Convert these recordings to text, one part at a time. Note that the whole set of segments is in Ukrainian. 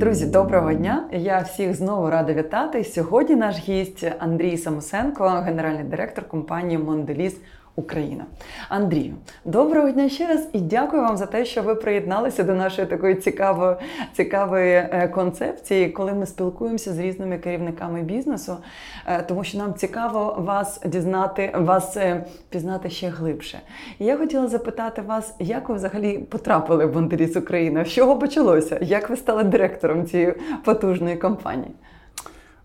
Друзі, доброго дня! Я всіх знову рада вітати. Сьогодні наш гість Андрій Самосенко, генеральний директор компанії Монделіс Україна. Андрію, доброго дня ще раз і дякую вам за те, що ви приєдналися до нашої такої цікавої цікавої е, концепції, коли ми спілкуємося з різними керівниками бізнесу, е, тому що нам цікаво вас дізнати, вас е, пізнати ще глибше. І я хотіла запитати вас, як ви взагалі потрапили в Бондаріс Україна? З чого почалося? Як ви стали директором цієї потужної компанії?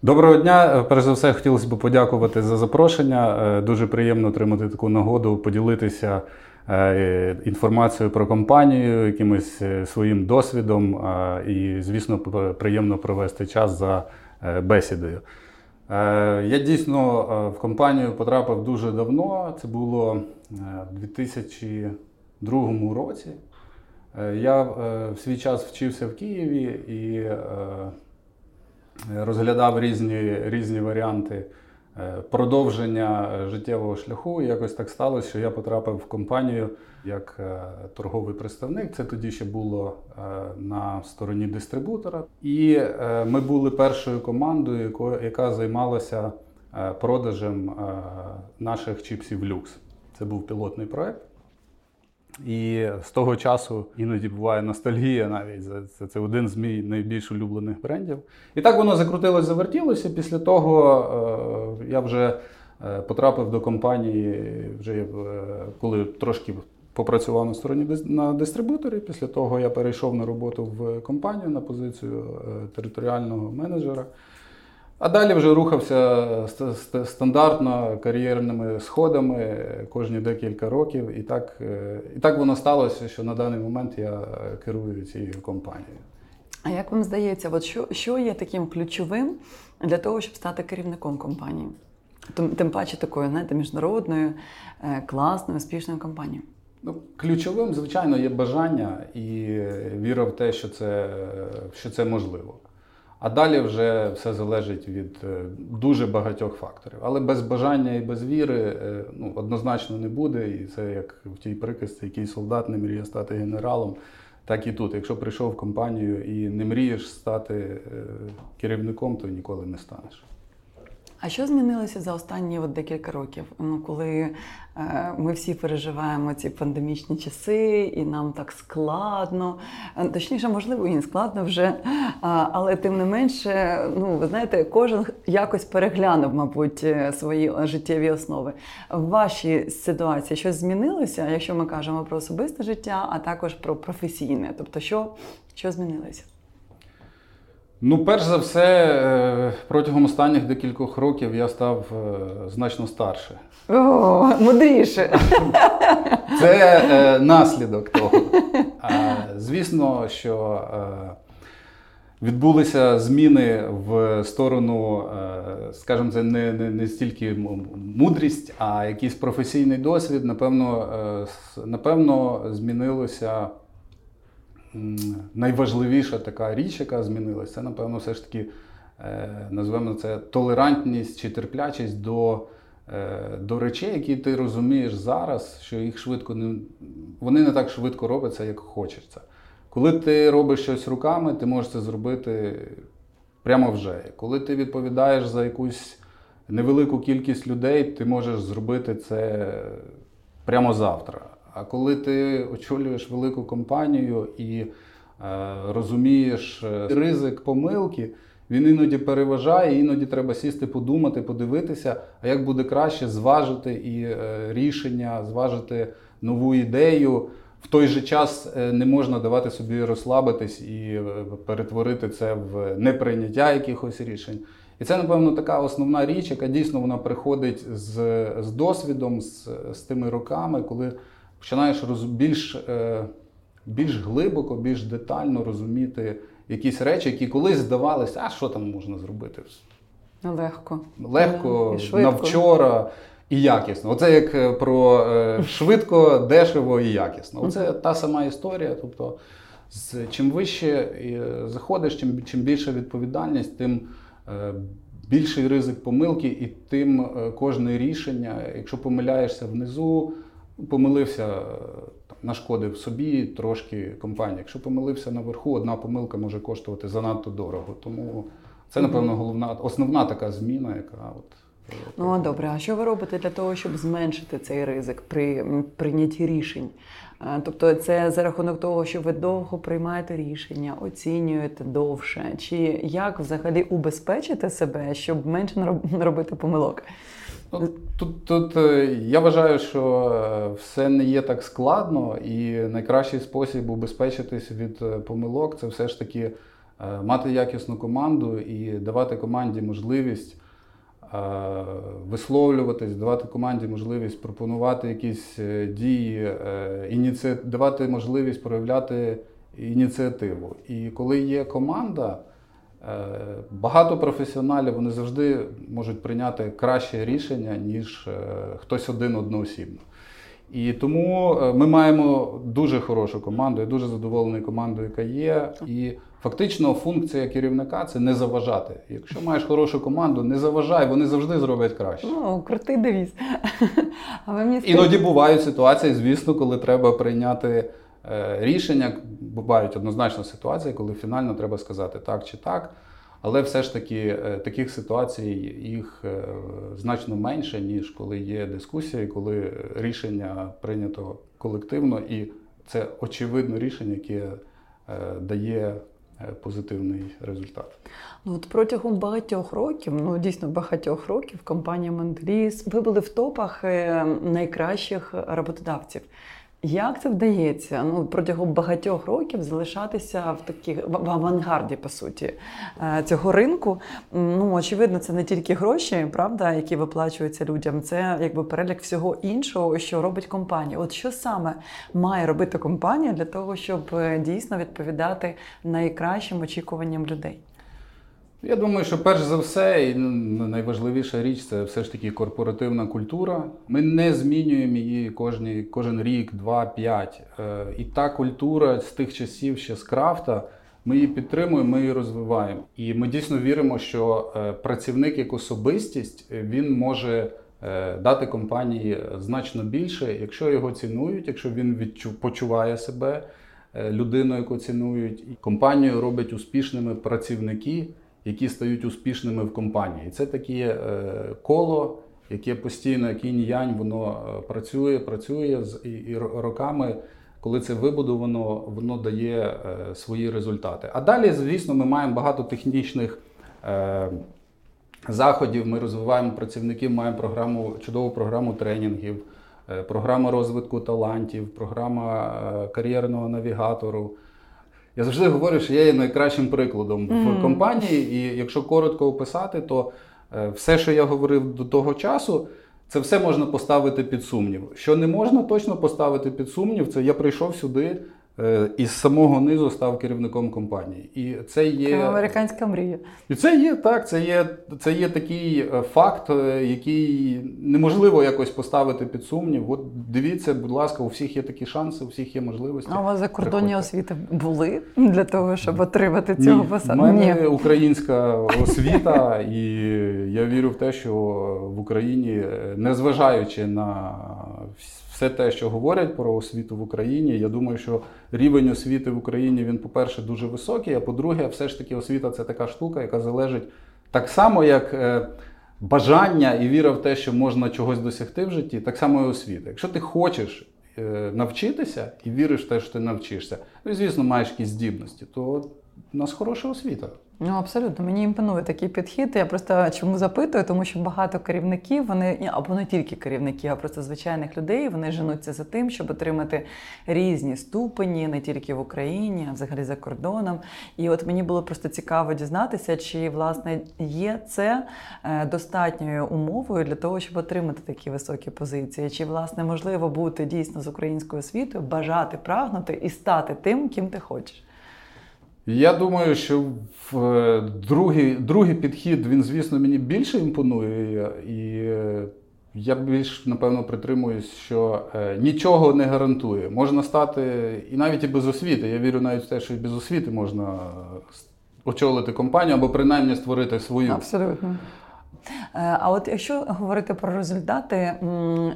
Доброго дня. Перш за все, хотілося б подякувати за запрошення. Е, дуже приємно отримати таку нагоду, поділитися е, інформацією про компанію, якимось е, своїм досвідом і, звісно, приємно провести час за бесідою. Я дійсно в компанію потрапив дуже давно. Це було в 2002 році. Я в свій час вчився в Києві і розглядав різні різні варіанти е, продовження життєвого шляху. І якось так сталося, що я потрапив в компанію як е, торговий представник. Це тоді ще було е, на стороні дистрибутора. І ми були першою командою, яка займалася продажем наших чіпсів люкс. Це був пілотний проект. І з того часу іноді буває ностальгія навіть. Це це один з мій найбільш улюблених брендів. І так воно закрутилось, завертілося. Після того е, я вже е, потрапив до компанії, вже е, коли трошки попрацював на стороні на дистрибуторі. Після того я перейшов на роботу в компанію на позицію територіального менеджера. А далі вже рухався стандартно кар'єрними сходами кожні декілька років. І так е, і так воно сталося, що на даний момент я керую цією компанією. А як вам здається, от що що є таким ключовим для того, щоб стати керівником компанії? Тим, тим паче такою знаєте, міжнародною, е, класною, успішною компанією? Ну, Ключовим, звичайно, є бажання і віра в те, що це, що це можливо. А далі вже все залежить від е, дуже багатьох факторів. Але без бажання і без віри е, ну, однозначно не буде. І це як в тій приказці, який солдат не мріє стати генералом, так і тут. Якщо прийшов в компанію і не мрієш стати е, керівником, то ніколи не станеш. А що змінилося за останні от декілька років? Ну, коли е, ми всі переживаємо ці пандемічні часи, і нам так складно, е, точніше, можливо, і не складно вже, а, але тим не менше, ну ви знаєте, кожен якось переглянув, мабуть, е, свої життєві основи. В вашій ситуації щось змінилося, якщо ми кажемо про особисте життя, а також про професійне, тобто, що, що змінилося? Ну, перш за все, е, протягом останніх декількох років я став е, значно старше. О, мудріше. Це е, наслідок того. Звісно, що відбулися зміни в сторону, скажімо, це не, не, не стільки мудрість, а якийсь професійний досвід. Напевно, напевно, змінилося найважливіша така річ, яка змінилася, це, напевно, все ж таки е, назвемо це толерантність чи терплячість до е, до речей, які ти розумієш зараз, що їх швидко не вони не так швидко робляться, як хочеться. Коли ти робиш щось руками, ти можеш це зробити прямо вже. Коли ти відповідаєш за якусь невелику кількість людей, ти можеш зробити це прямо завтра. А коли ти очолюєш велику компанію і е, розумієш е, ризик помилки, він іноді переважає, іноді треба сісти, подумати, подивитися, а як буде краще зважити і е, рішення, зважити нову ідею. В той же час е, не можна давати собі розслабитись і е, перетворити це в неприйняття якихось рішень. І це, напевно, така основна річ, яка дійсно вона приходить з з досвідом, з, з тими роками, коли починаєш роз, більш е, більш глибоко, більш детально розуміти якісь речі, які колись здавалися, а що там можна зробити? Легко. Легко, і на вчора і якісно. Оце як е, про е, швидко, дешево і якісно. Оце та сама історія. Тобто, чим вище заходиш, чим чим більша відповідальність, тим більший ризик помилки, і тим кожне рішення, якщо помиляєшся внизу, помилився там, нашкодив собі трошки компанії. Якщо помилився наверху, одна помилка може коштувати занадто дорого. Тому це, напевно, головна основна така зміна, яка от. е, Ну добре, а що ви робите для того, щоб зменшити цей ризик при прийнятті рішень? Е, Тобто, це за рахунок того, що ви довго приймаєте рішення, оцінюєте довше, чи як взагалі убезпечити себе, щоб менше робити помилок? Ну, тут, тут е, я вважаю, що е, все не є так складно, і найкращий спосіб убезпечитись від е, помилок це все ж таки мати якісну команду і давати команді можливість висловлюватись, давати команді можливість пропонувати якісь дії, ініці... давати можливість проявляти ініціативу. І коли є команда. Е, Багато професіоналів вони завжди можуть прийняти краще рішення, ніж е, хтось один одноосібно. І тому е, ми маємо дуже хорошу команду, я дуже задоволений командою, яка є. І фактично функція керівника це не заважати. Якщо маєш хорошу команду, не заважай, вони завжди зроблять краще. Ну, крутий девіз. Іноді бувають ситуації, звісно, коли треба прийняти рішення. Бувають однозначно ситуації, коли фінально треба сказати так чи так. Але все ж таки е, таких ситуацій їх е, значно менше, ніж коли є дискусія, коли рішення прийнято колективно, і це очевидне рішення, яке е, дає е, позитивний результат. Ну, от протягом багатьох років, ну дійсно багатьох років, компанія Монделіс, ви були в топах е, найкращих роботодавців. Як це вдається? Ну протягом багатьох років залишатися в таких в авангарді, по суті, е, цього ринку. Ну очевидно, це не тільки гроші, правда, які виплачуються людям. Це якби перелік всього іншого, що робить компанія. От що саме має робити компанія для того, щоб е, дійсно відповідати найкращим очікуванням людей? Я думаю, що перш за все, і ну, найважливіша річ це все ж таки корпоративна культура. Ми не змінюємо її кожні, кожен рік, два, п'ять. Е, І та культура з тих часів ще з крафта. Ми її підтримуємо, ми її розвиваємо. І ми дійсно віримо, що е, працівник як особистість е, він може дати компанії значно більше, якщо його цінують, якщо він відчу, почуває себе людиною, яку цінують. І компанію роблять успішними працівники, які стають успішними в компанії. І це таке коло, яке постійно, як інь-янь, воно е, працює, працює і роками. Коли це вибудовано, воно дає е, свої результати. А далі, звісно, ми маємо багато технічних е, заходів. Ми розвиваємо працівників, маємо програму, чудову програму тренінгів, е, програма розвитку талантів, програма е, кар'єрного навігатору. Я завжди говорю, що я є найкращим прикладом в компанії, і якщо коротко описати, то е, все, що я говорив до того часу, це все можна поставити під сумнів. Що не можна точно поставити під сумнів, це я прийшов сюди е, і з самого низу став керівником компанії. І це є американська мрія. і це є так, це є, це є такий е, факт, е, який неможливо якось поставити під сумнів. От дивіться, будь ласка, у всіх є такі шанси, у всіх є можливості. А у вас закордонні освіти були для того, щоб отримати цього Ні, посаду? в мене українська освіта, і я вірю в те, що в Україні, незважаючи на все те, що говорять про освіту в Україні, я думаю, що рівень освіти в Україні він, по-перше, дуже високий. А по-друге, все ж таки освіта це така штука, яка залежить так само, як. е, Бажання і віра в те, що можна чогось досягти в житті, так само і освіта. Якщо ти хочеш е, навчитися і віриш в те, що ти навчишся, ну і звісно, маєш якісь здібності, то у нас хороша освіта. Ну абсолютно, мені імпонує такий підхід. Я просто чому запитую, тому що багато керівників, вони або не тільки керівники, а просто звичайних людей, вони женуться за тим, щоб отримати різні ступені, не тільки в Україні, а взагалі за кордоном. І от мені було просто цікаво дізнатися, чи власне є це е, достатньою умовою для того, щоб отримати такі високі позиції, чи власне можливо бути дійсно з українською освітою, бажати, прагнути і стати тим, ким ти хочеш. Я думаю, що в е, другий, другий підхід він, звісно, мені більше імпонує, і е, я більш напевно притримуюсь, що е, нічого не гарантує. Можна стати і навіть і без освіти. Я вірю навіть в те, що і без освіти можна очолити компанію або принаймні створити свою. Абсолютно. Е, а от якщо говорити про результати,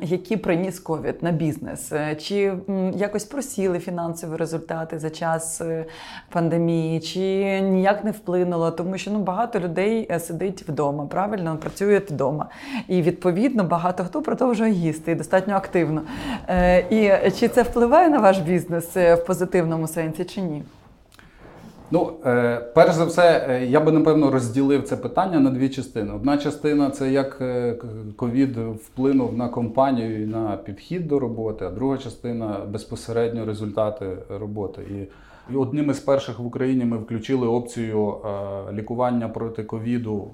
які приніс ковід на бізнес, е, чи якось просіли фінансові результати за час е, пандемії, чи ніяк не вплинуло, тому що ну багато людей сидить вдома, правильно працюють вдома, і відповідно багато хто продовжує їсти достатньо активно. І чи це впливає на ваш бізнес в позитивному сенсі, чи ні? Ну, е, перш за все, е, я би напевно розділив це питання на дві частини. Одна частина це як е, ковід вплинув на компанію і на підхід до роботи, а друга частина безпосередньо результати роботи. І одним із перших в Україні ми включили опцію лікування проти ковіду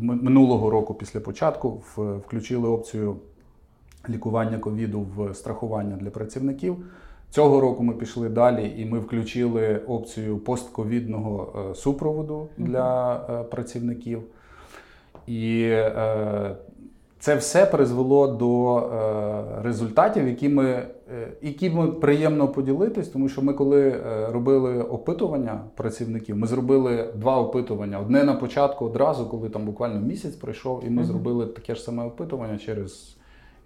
минулого року після початку. Включили опцію лікування ковіду в страхування для працівників. Цього року ми пішли далі, і ми включили опцію постковідного е, супроводу для е, працівників. І е, це все призвело до результатів, які ми які ми приємно поділитись, тому що ми, коли робили опитування працівників, ми зробили два опитування: одне на початку одразу, коли там буквально місяць пройшов, і ми зробили таке ж саме опитування через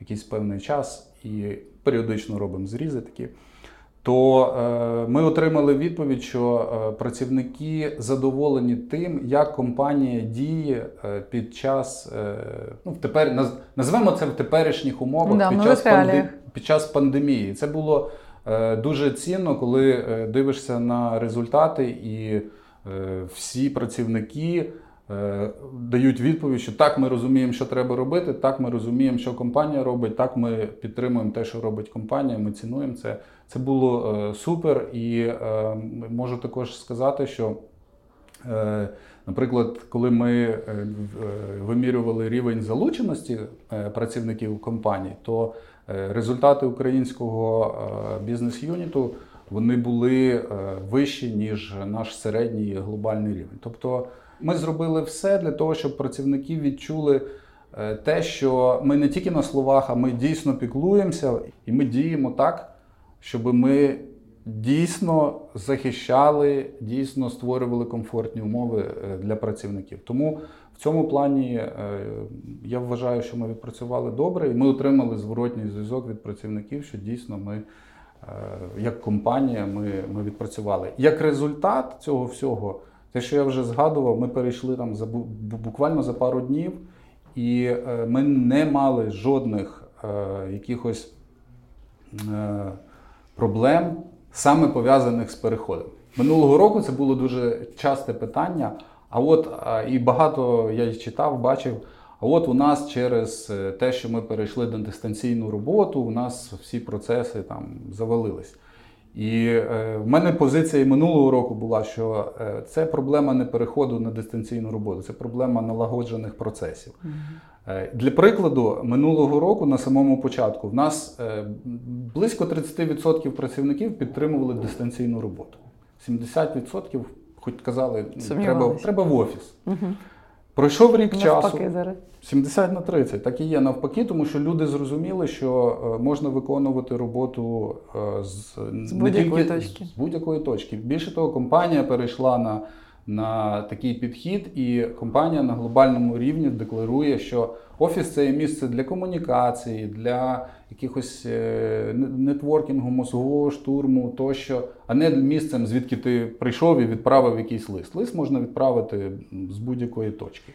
якийсь певний час і періодично робимо зрізи такі то е, ми отримали відповідь, що е, працівники задоволені тим, як компанія діє е, під час ну в тепер назвемо це в теперішніх умовах да, під час панде, під час пандемії. Це було дуже цінно, коли дивишся на результати, і всі працівники. Дають відповідь, що так ми розуміємо, що треба робити, так ми розуміємо, що компанія робить, так ми підтримуємо те, що робить компанія. Ми цінуємо це. Це було е, супер, і е, можу також сказати, що, е, наприклад, коли ми вимірювали рівень залученості працівників компанії, то результати українського бізнес-юніту вони були вищі, ніж наш середній глобальний рівень. Тобто ми зробили все для того, щоб працівники відчули. Те, що ми не тільки на словах, а ми дійсно піклуємося, і ми діємо так, щоб ми дійсно захищали, дійсно створювали комфортні умови е, для працівників. Тому в цьому плані е, я вважаю, що ми відпрацювали добре, і ми отримали зворотній зв'язок від працівників, що дійсно ми. Е, як компанія ми ми відпрацювали. Як результат цього всього, те, що я вже згадував, ми перейшли там за буквально за пару днів, і ми не мали жодних якихось проблем, саме пов'язаних з переходом. Минулого року це було дуже часте питання. А от і багато я читав, бачив. А от у нас через е, те, що ми перейшли на дистанційну роботу, у нас всі процеси там завалились. І е, в мене позиція і минулого року була, що е, це проблема не переходу на дистанційну роботу, це проблема налагоджених процесів. Mm -hmm. Для прикладу, минулого року на самому початку в нас е, близько 30% працівників підтримували дистанційну роботу. 70% хоч казали, треба треба в офіс. Mm -hmm. Пройшов рік навпаки часу. зараз. 70 на 30. Так і є навпаки, тому що люди зрозуміли, що е, можна виконувати роботу е, з, з будь-якої точки. З будь-якої точки. Більше того, компанія перейшла на на такий підхід, і компанія на глобальному рівні декларує, що офіс це є місце для комунікації, для якихось е, нетворкінгу, мозгового штурму тощо, а не місцем, звідки ти прийшов і відправив якийсь лист. Лист можна відправити з будь-якої точки.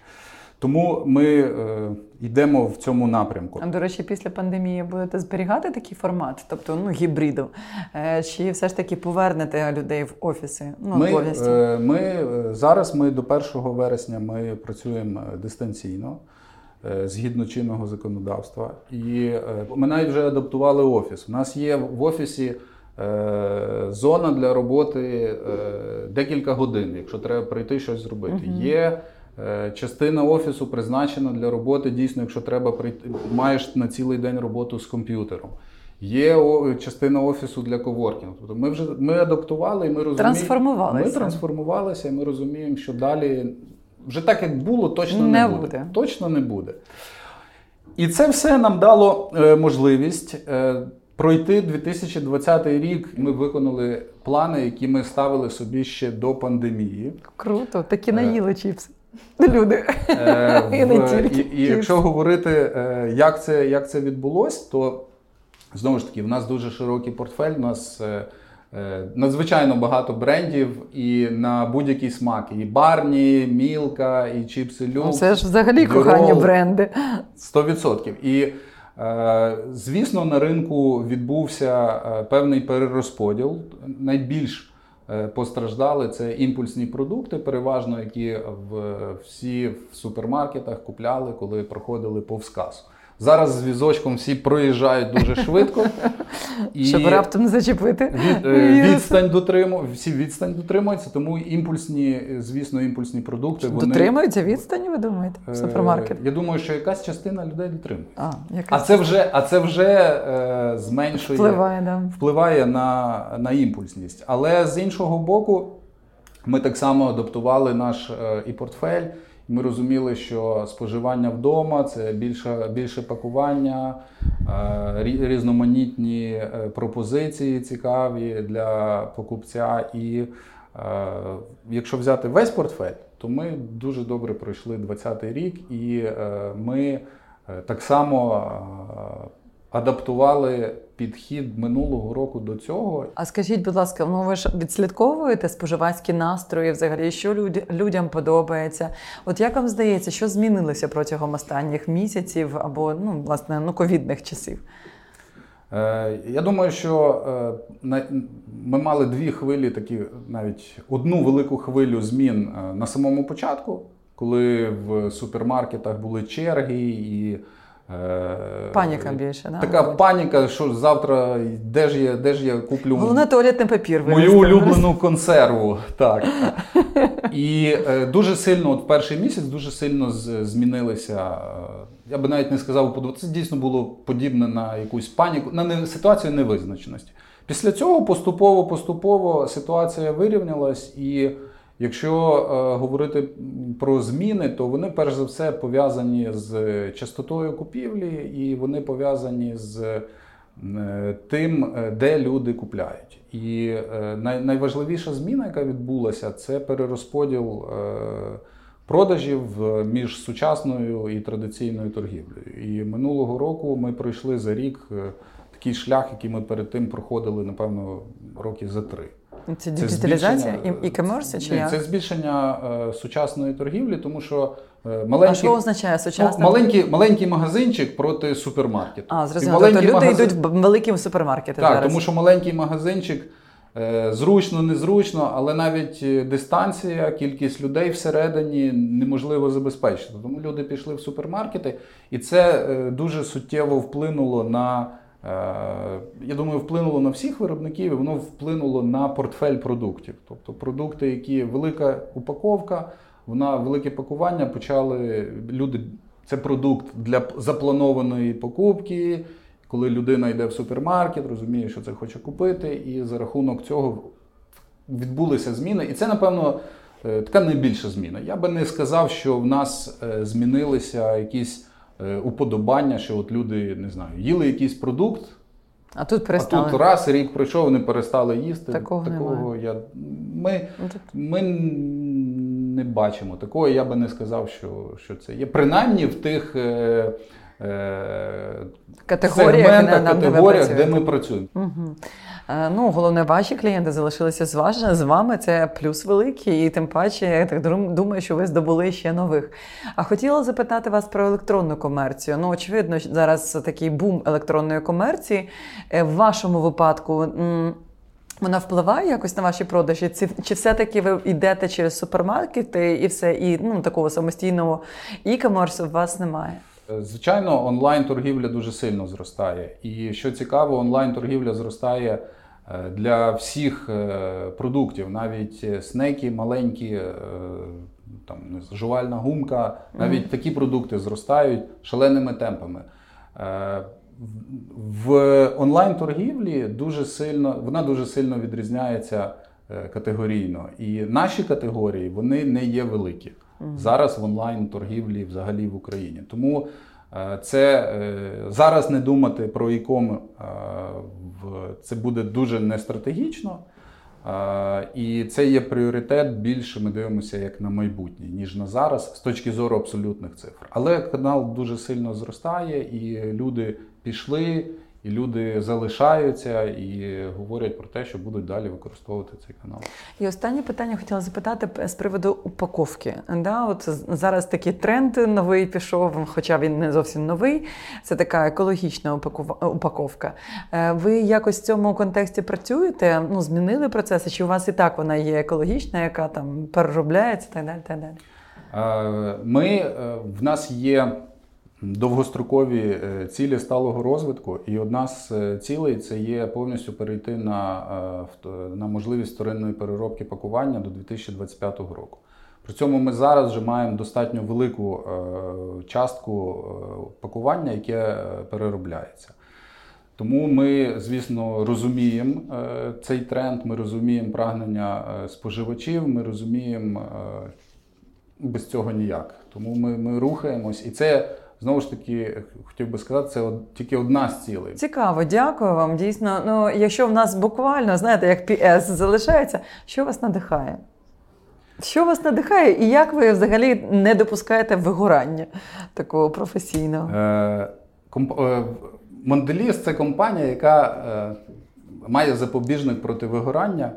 Тому ми е, йдемо в цьому напрямку. А до речі, після пандемії будете зберігати такий формат, тобто ну гібриду, е, чи все ж таки повернете людей в офіси? Ну ми, е, ми е, зараз. Ми до 1 вересня ми працюємо дистанційно. Е, згідно чинного законодавства, і е, ми навіть вже адаптували офіс. У нас є в офісі зона для роботи декілька годин, якщо треба прийти щось зробити. Угу. Є Е, частина офісу призначена для роботи дійсно, якщо треба прийти, маєш на цілий день роботу з комп'ютером. Є частина офісу для коворкінгу. Тобто ми вже ми адаптували і ми розуміємо. Трансформувалися. Ми трансформувалися, і ми розуміємо, що далі вже так, як було, точно не, не буде. буде. Точно не буде. І це все нам дало е, можливість е, пройти 2020 рік. Ми виконали плани, які ми ставили собі ще до пандемії. Круто, такі наїли чіпси. Люди. Е, І не тільки. і, і якщо говорити, е, як це, як це відбулось, то знову ж таки, в нас дуже широкий портфель, у нас е, надзвичайно багато брендів і на будь-який смак. І Барні, Мілка, і Чіпси. Ну, це ж взагалі Бюро. кохані бренди. 100%. І звісно, на ринку відбувся певний перерозподіл. Найбільш постраждали це імпульсні продукти, переважно які в всі в супермаркетах купляли, коли проходили повз касу. Зараз з візочком всі проїжджають дуже швидко. І Щоб раптом не зачепити. від, е, відстань дотриму, всі відстань дотримуються, тому імпульсні, звісно, імпульсні продукти. Вони, Дотримуються відстані, ви думаєте, в е, супермаркет? Я думаю, що якась частина людей дотримується. А, А це вже, а це вже е, зменшує впливає, да. впливає на, на імпульсність. Але з іншого боку, ми так само адаптували наш е, і портфель. Ми розуміли, що споживання вдома це більше, більше пакування, е, різноманітні е, пропозиції цікаві для покупця. І е, якщо взяти весь портфель, то ми дуже добре пройшли 2020 рік, і ми так само адаптували підхід минулого року до цього. А скажіть, будь ласка, ну ви ж відслідковуєте споживацькі настрої, взагалі, що люд, людям подобається? От як вам здається, що змінилося протягом останніх місяців або ну власне ну ковідних часів? Е, Я думаю, що е, ми мали дві хвилі, такі навіть одну велику хвилю змін е, на самому початку, коли в супермаркетах були черги і. Е, Паніка більше, да? Така паніка, що завтра де ж я, де ж я куплю Головне туалетний папір. мою улюблену консерву. Так. І е, дуже сильно, от перший місяць дуже сильно змінилися. е, Я би навіть не сказав, це дійсно було подібне на якусь паніку, на ситуацію невизначеності. Після цього поступово-поступово ситуація вирівнялась, і якщо е, говорити про зміни, то вони перш за все пов'язані з частотою купівлі, і вони пов'язані з е, тим, е, де люди купляють. І е, най- найважливіша зміна, яка відбулася, це перерозподіл е, продажів е, між сучасною і традиційною торгівлею. І минулого року ми пройшли за рік е, такий шлях, який ми перед тим проходили, напевно, роки за три. Це діджиталізація і комерсі чи як? Це збільшення е, сучасної торгівлі, тому що е, А що означає ну, сучасна? маленький, маленький магазинчик проти супермаркету. А, зрозуміло. Тобто маленький люди магазин- йдуть в великі супермаркети Так, зараз. тому що маленький магазинчик е, зручно, незручно, але навіть е, дистанція, кількість людей всередині неможливо забезпечити. Тому люди пішли в супермаркети, і це е, дуже суттєво вплинуло на. Е, Я думаю, вплинуло на всіх виробників, і воно вплинуло на портфель продуктів. Тобто продукти, які велика упаковка, вона велике пакування почали люди. Це продукт для запланованої покупки, коли людина йде в супермаркет, розуміє, що це хоче купити, і за рахунок цього відбулися зміни. І це, напевно, е, така найбільша зміна. Я би не сказав, що в нас е, змінилися якісь уподобання, що от люди не знаю, їли якийсь продукт. А тут А тут раз рік пройшов, вони перестали їсти. Такого я, ми, Ну, ми не бачимо такого. Я би не сказав, що, що це є. Принаймні в тих е, е, Категоріях, сегментах, категоріях, де ми працюємо. Угу. Ну, головне, ваші клієнти залишилися з, ваш, з вами. Це плюс великий, і тим паче, я так думаю, що ви здобули ще нових. А хотіла запитати вас про електронну комерцію. Ну, очевидно, зараз такий бум електронної комерції. Е, В вашому випадку. Вона впливає якось на ваші продажі? Чи, чи все-таки ви йдете через супермаркети і все, і ну, такого самостійного e-commerce у вас немає? Е, Звичайно, онлайн-торгівля дуже сильно зростає. І що цікаво, онлайн-торгівля зростає е, для всіх е, продуктів, навіть снеки, маленькі, там, жувальна гумка, навіть такі продукти зростають шаленими темпами. В- онлайн-торгівлі дуже сильно, вона дуже сильно відрізняється категорійно. І наші категорії вони не є великі зараз в онлайн-торгівлі взагалі в Україні. Тому е, це е, зараз не думати про іком, е, це буде дуже нестратегічно. І це є пріоритет. Більше ми дивимося як на майбутнє, ніж на зараз, з точки зору абсолютних цифр. Але канал дуже сильно зростає, і люди пішли, і люди залишаються і говорять про те, що будуть далі використовувати цей канал. І останнє питання хотіла запитати з приводу упаковки. Да, от зараз такий тренд новий пішов, хоча він не зовсім новий. Це така екологічна упаковка. Е, Ви якось в цьому контексті працюєте? Ну, змінили процеси? Чи у вас і так вона є екологічна, яка там переробляється, так далі, так далі? Е, Ми е, в нас є довгострокові е, цілі сталого розвитку, і одна з е, цілей це є повністю перейти на, е, на можливість вторинної переробки пакування до 2025 року. При цьому ми зараз вже маємо достатньо велику частку пакування, яке переробляється. Тому ми, звісно, розуміємо цей тренд, ми розуміємо прагнення споживачів, ми розуміємо без цього ніяк. Тому ми, ми рухаємось, і це знову ж таки хотів би сказати, це от, тільки одна з цілей. Цікаво, дякую вам. Дійсно, ну якщо в нас буквально, знаєте, як PS залишається, що вас надихає? Що вас надихає, і як ви взагалі не допускаєте вигорання такого професійного? Е, комп... е, Mondelez – це компанія, яка е, має запобіжник проти вигорання.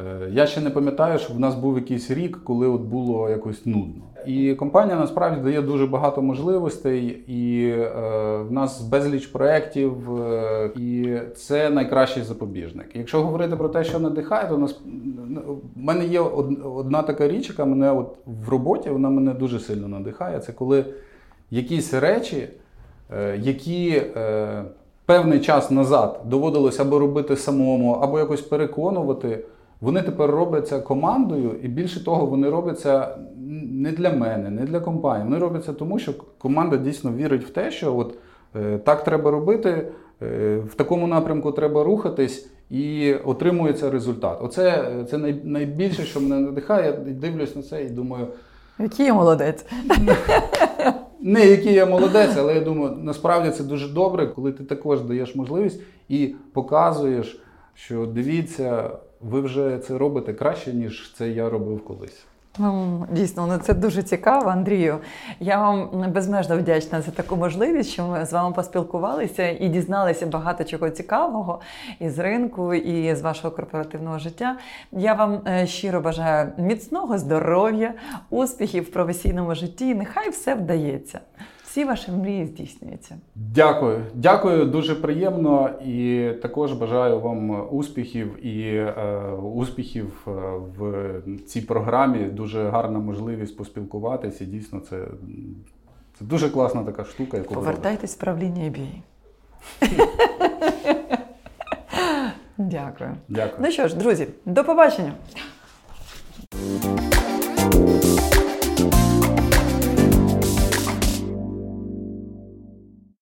Е, я ще не пам'ятаю, що в нас був якийсь рік, коли от було якось нудно. І компанія насправді дає дуже багато можливостей, і е, в нас безліч проєктів, е, і це найкращий запобіжник. Якщо говорити про те, що надихає, то нас в мене є одна така річ, яка мене от в роботі вона мене дуже сильно надихає. Це коли якісь речі, е, які е, певний час назад доводилось або робити самому, або якось переконувати. Вони тепер робляться командою, і більше того, вони робляться не для мене, не для компанії. Вони робляться тому, що команда дійсно вірить в те, що от е, так треба робити, е, в такому напрямку треба рухатись, і отримується результат. Оце це най, найбільше, що мене надихає. Я дивлюсь на це і думаю. Який я молодець? Не який я молодець, але я думаю, насправді це дуже добре, коли ти також даєш можливість і показуєш, що дивіться, ви вже це робите краще, ніж це я робив колись. Ну, дійсно, ну це дуже цікаво, Андрію. Я вам безмежно вдячна за таку можливість, що ми з вами поспілкувалися і дізналися багато чого цікавого із ринку, і з вашого корпоративного життя. Я вам е, щиро бажаю міцного здоров'я, успіхів в професійному житті. і Нехай все вдається. Всі ваші мрії здійснюються. Дякую, дякую, дуже приємно. І також бажаю вам успіхів і е, успіхів е, в цій програмі. Дуже гарна можливість поспілкуватися. Дійсно, це, це дуже класна така штука, яку. Повертайтесь в правління EBA. Дякую. Дякую. Ну що ж, друзі, до побачення.